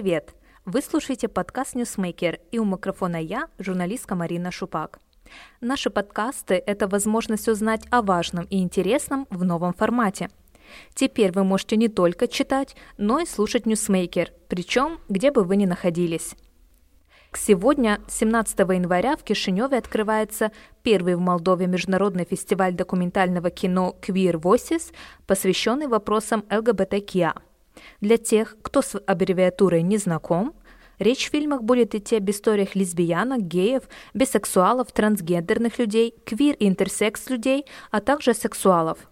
привет! Вы слушаете подкаст «NewsMaker» и у микрофона я, журналистка Марина Шупак. Наши подкасты – это возможность узнать о важном и интересном в новом формате. Теперь вы можете не только читать, но и слушать «NewsMaker», причем где бы вы ни находились. Сегодня, 17 января, в Кишиневе открывается первый в Молдове международный фестиваль документального кино «Queer Voices», посвященный вопросам ЛГБТКИА. Для тех, кто с аббревиатурой не знаком, речь в фильмах будет идти об историях лесбиянок, геев, бисексуалов, трансгендерных людей, квир и интерсекс людей, а также сексуалов –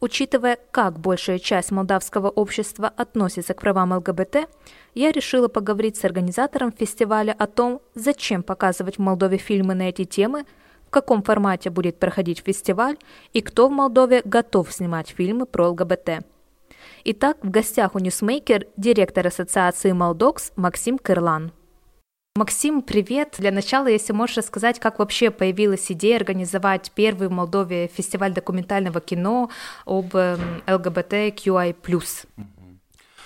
Учитывая, как большая часть молдавского общества относится к правам ЛГБТ, я решила поговорить с организатором фестиваля о том, зачем показывать в Молдове фильмы на эти темы, в каком формате будет проходить фестиваль и кто в Молдове готов снимать фильмы про ЛГБТ. Итак, в гостях у Ньюсмейкер директор ассоциации Moldox Максим Кырлан. Максим, привет. Для начала, если можешь рассказать, как вообще появилась идея организовать первый в Молдове фестиваль документального кино об LGBTQI+.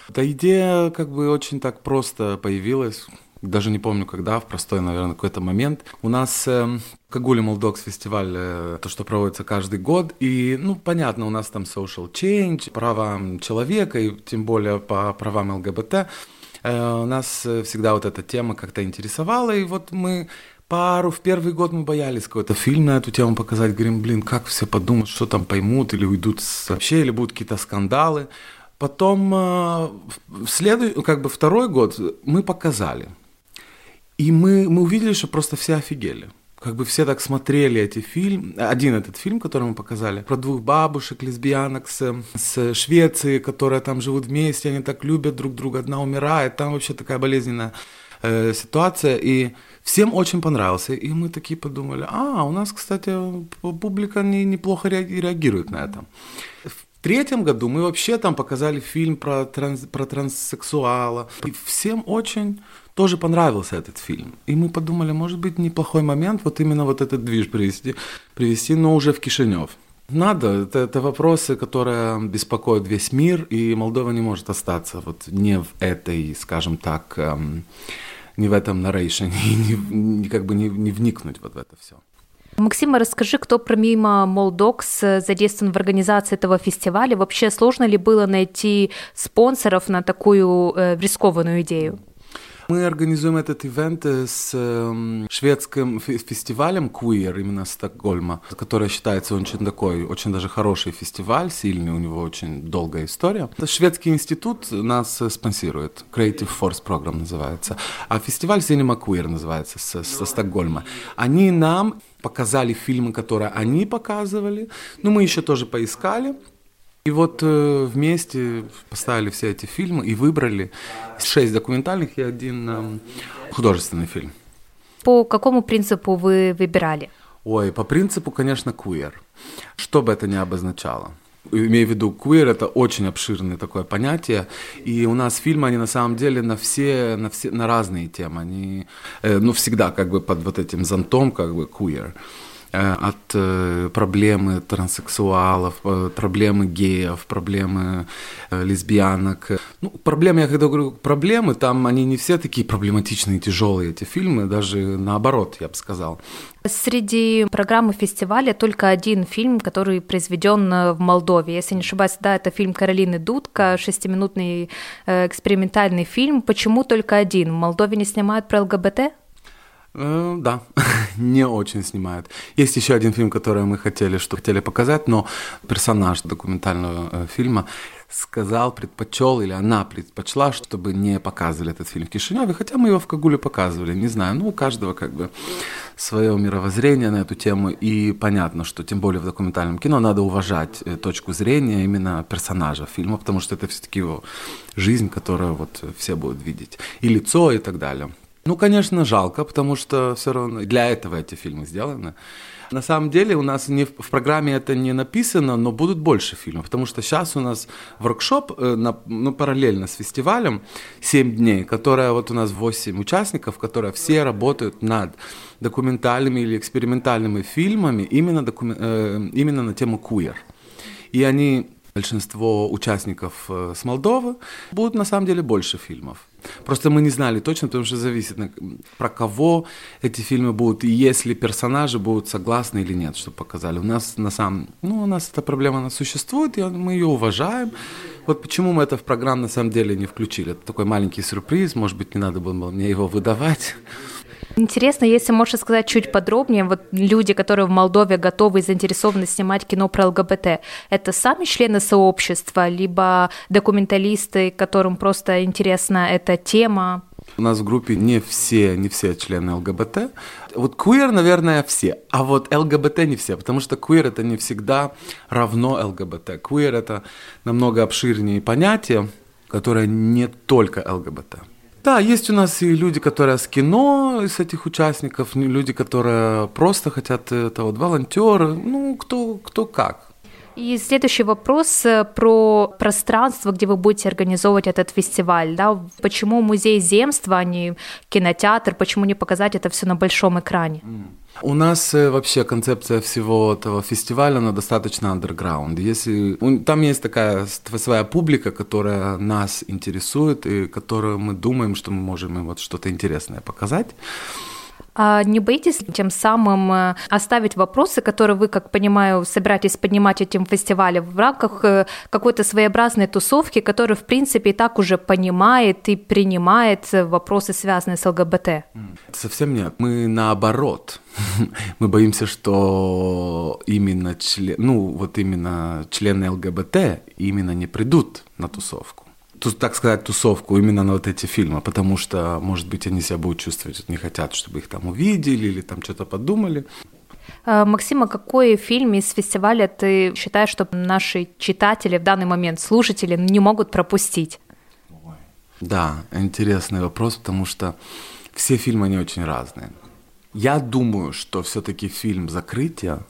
Эта идея как бы очень так просто появилась даже не помню когда, в простой, наверное, какой-то момент. У нас э, Кагули Молдокс фестиваль, э, то, что проводится каждый год, и, ну, понятно, у нас там social change, права человека, и тем более по правам ЛГБТ. Э, нас э, всегда вот эта тема как-то интересовала, и вот мы пару, в первый год мы боялись какой-то фильм на эту тему показать, говорим, блин, как все подумают, что там поймут, или уйдут вообще, или будут какие-то скандалы. Потом э, в следующий, как бы второй год мы показали. И мы, мы увидели, что просто все офигели. Как бы все так смотрели эти фильмы, один этот фильм, который мы показали, про двух бабушек, лесбиянок с, с Швеции, которые там живут вместе, они так любят друг друга, одна умирает, там вообще такая болезненная э, ситуация, и всем очень понравился, и мы такие подумали, а, у нас, кстати, публика не, неплохо реагирует на это. В третьем году мы вообще там показали фильм про, транс, про транссексуала, и всем очень тоже понравился этот фильм. И мы подумали, может быть, неплохой момент вот именно вот этот движ привести, привести но уже в Кишинев. Надо, это, это вопросы, которые беспокоят весь мир, и Молдова не может остаться вот не в этой, скажем так, эм, не в этом нарейшене, не, как бы не, не вникнуть вот в это все. Максима, расскажи, кто помимо Молдокс задействован в организации этого фестиваля? Вообще сложно ли было найти спонсоров на такую э, рискованную идею? Мы организуем этот ивент с эм, шведским фестивалем Queer именно Стокгольма, который считается очень такой, очень даже хороший фестиваль, сильный, у него очень долгая история. Шведский институт нас спонсирует, Creative Force Program называется, а фестиваль Cinema Queer называется со, со Стокгольма. Они нам показали фильмы, которые они показывали, но мы еще тоже поискали, и вот э, вместе поставили все эти фильмы и выбрали шесть документальных и один э, художественный фильм. По какому принципу вы выбирали? Ой, по принципу, конечно, квир. Что бы это ни обозначало. Имею в виду, queer это очень обширное такое понятие, и у нас фильмы, они на самом деле на все, на все, на разные темы, они, э, ну, всегда как бы под вот этим зонтом, как бы queer. Э, от э, проблемы транссексуалов, э, проблемы геев, проблемы лесбиянок. Ну, проблемы, я когда говорю проблемы, там они не все такие проблематичные, тяжелые, эти фильмы, даже наоборот, я бы сказал. Среди программы фестиваля только один фильм, который произведен в Молдове. Если не ошибаюсь, да, это фильм Каролины Дудка, шестиминутный экспериментальный фильм. Почему только один? В Молдове не снимают про ЛГБТ? Э, да, не очень снимают. Есть еще один фильм, который мы хотели, что хотели показать, но персонаж документального э, фильма сказал, предпочел, или она предпочла, чтобы не показывали этот фильм в Кишиневе, хотя мы его в Кагуле показывали, не знаю, ну, у каждого как бы свое мировоззрение на эту тему, и понятно, что тем более в документальном кино надо уважать э, точку зрения именно персонажа фильма, потому что это все-таки его жизнь, которую вот все будут видеть, и лицо, и так далее. Ну, конечно, жалко, потому что все равно для этого эти фильмы сделаны. На самом деле у нас не, в программе это не написано, но будут больше фильмов, потому что сейчас у нас воркшоп э, на, ну, параллельно с фестивалем 7 дней, которая вот у нас 8 участников, которые все работают над документальными или экспериментальными фильмами именно, докумен, э, именно на тему queer. И они большинство участников э, с Молдовы, будут на самом деле больше фильмов. Просто мы не знали точно, потому что зависит, про кого эти фильмы будут, и если персонажи будут согласны или нет, что показали. У нас на самом... Ну, у нас эта проблема, она существует, и мы ее уважаем. Вот почему мы это в программу на самом деле не включили. Это такой маленький сюрприз, может быть, не надо было мне его выдавать. Интересно, если можешь сказать чуть подробнее, вот люди, которые в Молдове готовы и заинтересованы снимать кино про ЛГБТ, это сами члены сообщества, либо документалисты, которым просто интересна эта тема? У нас в группе не все, не все члены ЛГБТ. Вот квир, наверное, все, а вот ЛГБТ не все, потому что квир это не всегда равно ЛГБТ. Квир это намного обширнее понятие, которое не только ЛГБТ. Да, есть у нас и люди, которые с кино, из этих участников, люди, которые просто хотят это, вот волонтеры, ну, кто, кто как. И следующий вопрос э, про пространство, где вы будете организовывать этот фестиваль. Да? Почему музей земства, а не кинотеатр? Почему не показать это все на большом экране? У нас э, вообще концепция всего этого фестиваля, она достаточно underground. Если, там есть такая своя публика, которая нас интересует и которую мы думаем, что мы можем им вот что-то интересное показать. А не боитесь тем самым э, оставить вопросы, которые вы, как понимаю, собираетесь поднимать этим фестивале в рамках э, какой-то своеобразной тусовки, которая, в принципе, и так уже понимает и принимает вопросы, связанные с ЛГБТ? Совсем нет. Мы наоборот. Мы боимся, что именно член, ну, вот именно члены ЛГБТ именно не придут на тусовку так сказать, тусовку именно на вот эти фильмы, потому что, может быть, они себя будут чувствовать, не хотят, чтобы их там увидели или там что-то подумали. А, Максима, какой фильм из фестиваля ты считаешь, что наши читатели в данный момент, слушатели, не могут пропустить? Да, интересный вопрос, потому что все фильмы, они очень разные. Я думаю, что все-таки фильм «Закрытие»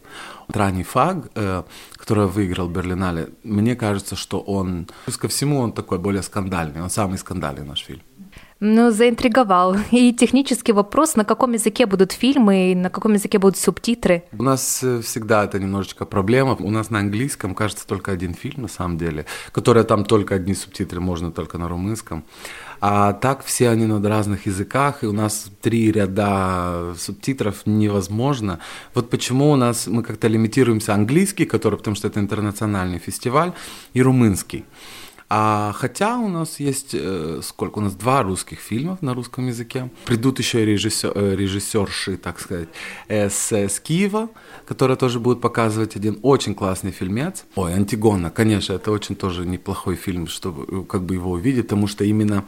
Трани Фаг, э, который выиграл Берлинале, мне кажется, что он, плюс ко всему, он такой более скандальный, он самый скандальный наш фильм. Ну, заинтриговал. И технический вопрос, на каком языке будут фильмы и на каком языке будут субтитры? У нас э, всегда это немножечко проблема. У нас на английском, кажется, только один фильм, на самом деле, который там только одни субтитры, можно только на румынском. А так все они на разных языках, и у нас три ряда субтитров невозможно. Вот почему у нас мы как-то лимитируемся английский, который, потому что это интернациональный фестиваль, и румынский. А хотя у нас есть э, сколько? У нас два русских фильмов на русском языке. Придут еще режиссер, э, режиссерши, так сказать, с, с Киева, которые тоже будут показывать один очень классный фильмец. Ой, Антигона, конечно, это очень тоже неплохой фильм, чтобы э, как бы его увидеть, потому что именно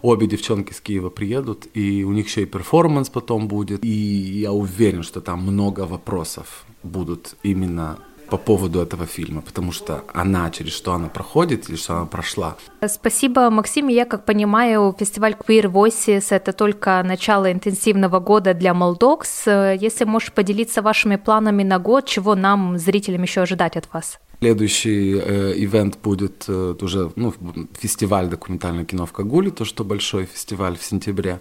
обе девчонки с Киева приедут, и у них еще и перформанс потом будет. И я уверен, что там много вопросов будут именно по поводу этого фильма, потому что она, через что она проходит или что она прошла. Спасибо, Максим. Я, как понимаю, фестиваль Queer Voices – это только начало интенсивного года для Moldox. Если можешь поделиться вашими планами на год, чего нам, зрителям, еще ожидать от вас? Следующий э, event будет э, уже ну, фестиваль документального кино в Кагуле, то, что большой фестиваль в сентябре.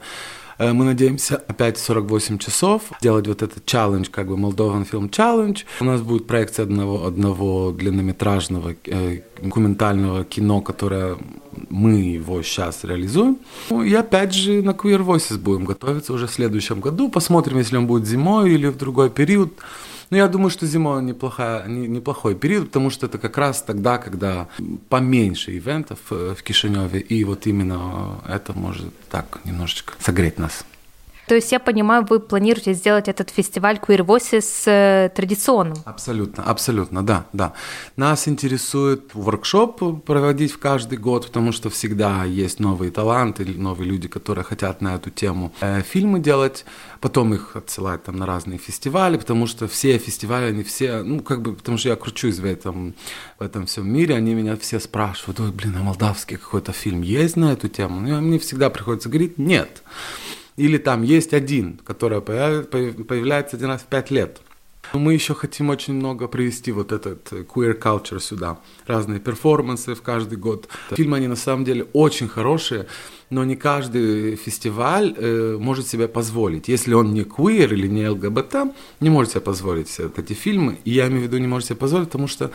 Э, мы надеемся опять 48 часов делать вот этот челлендж, как бы Moldovan Film Challenge. У нас будет проекция одного, одного длиннометражного э, документального кино, которое мы его сейчас реализуем. Ну, и опять же на Queer Voices будем готовиться уже в следующем году. Посмотрим, если он будет зимой или в другой период. Но я думаю, что зима неплохая, не, неплохой период, потому что это как раз тогда, когда поменьше ивентов э, в Кишиневе, и вот именно это может так немножечко согреть нас. То есть я понимаю, вы планируете сделать этот фестиваль Queer Voices э, традиционным? Абсолютно, абсолютно, да, да. Нас интересует воркшоп проводить в каждый год, потому что всегда есть новые таланты, новые люди, которые хотят на эту тему э, фильмы делать, потом их отсылать там на разные фестивали, потому что все фестивали, они все, ну как бы, потому что я кручусь в этом, в этом всем мире, они меня все спрашивают, ой, блин, а молдавский какой-то фильм есть на эту тему? Ну, мне всегда приходится говорить, нет. Или там есть один, который появляется один раз в пять лет. Мы еще хотим очень много привести вот этот э, queer culture сюда. Разные перформансы в каждый год. Фильмы, они на самом деле очень хорошие, но не каждый фестиваль э, может себе позволить. Если он не queer или не ЛГБТ, не может себе позволить эти фильмы. И я имею в виду, не может себе позволить, потому что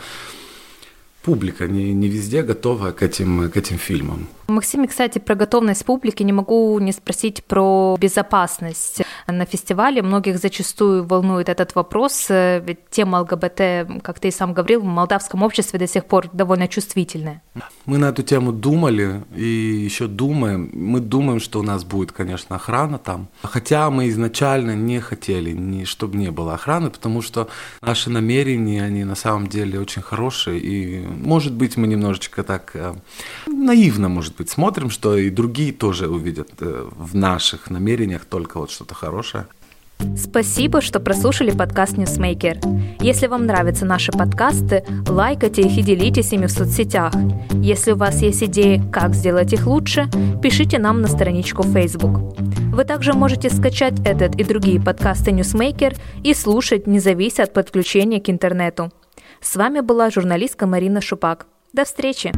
публика не, не везде готова к этим, к этим фильмам. Максим, кстати, про готовность публики не могу не спросить про безопасность на фестивале. Многих зачастую волнует этот вопрос, ведь тема ЛГБТ, как ты и сам говорил, в молдавском обществе до сих пор довольно чувствительная. Мы на эту тему думали и еще думаем. Мы думаем, что у нас будет, конечно, охрана там. Хотя мы изначально не хотели, не, чтобы не было охраны, потому что наши намерения, они на самом деле очень хорошие. И, может быть, мы немножечко так э, наивно, может быть, смотрим, что и другие тоже увидят э, в наших намерениях только вот что-то хорошее. Спасибо, что прослушали подкаст Newsmaker. Если вам нравятся наши подкасты, лайкайте их и делитесь ими в соцсетях. Если у вас есть идеи, как сделать их лучше, пишите нам на страничку Facebook. Вы также можете скачать этот и другие подкасты Newsmaker и слушать, не завися от подключения к интернету. С вами была журналистка Марина Шупак. До встречи!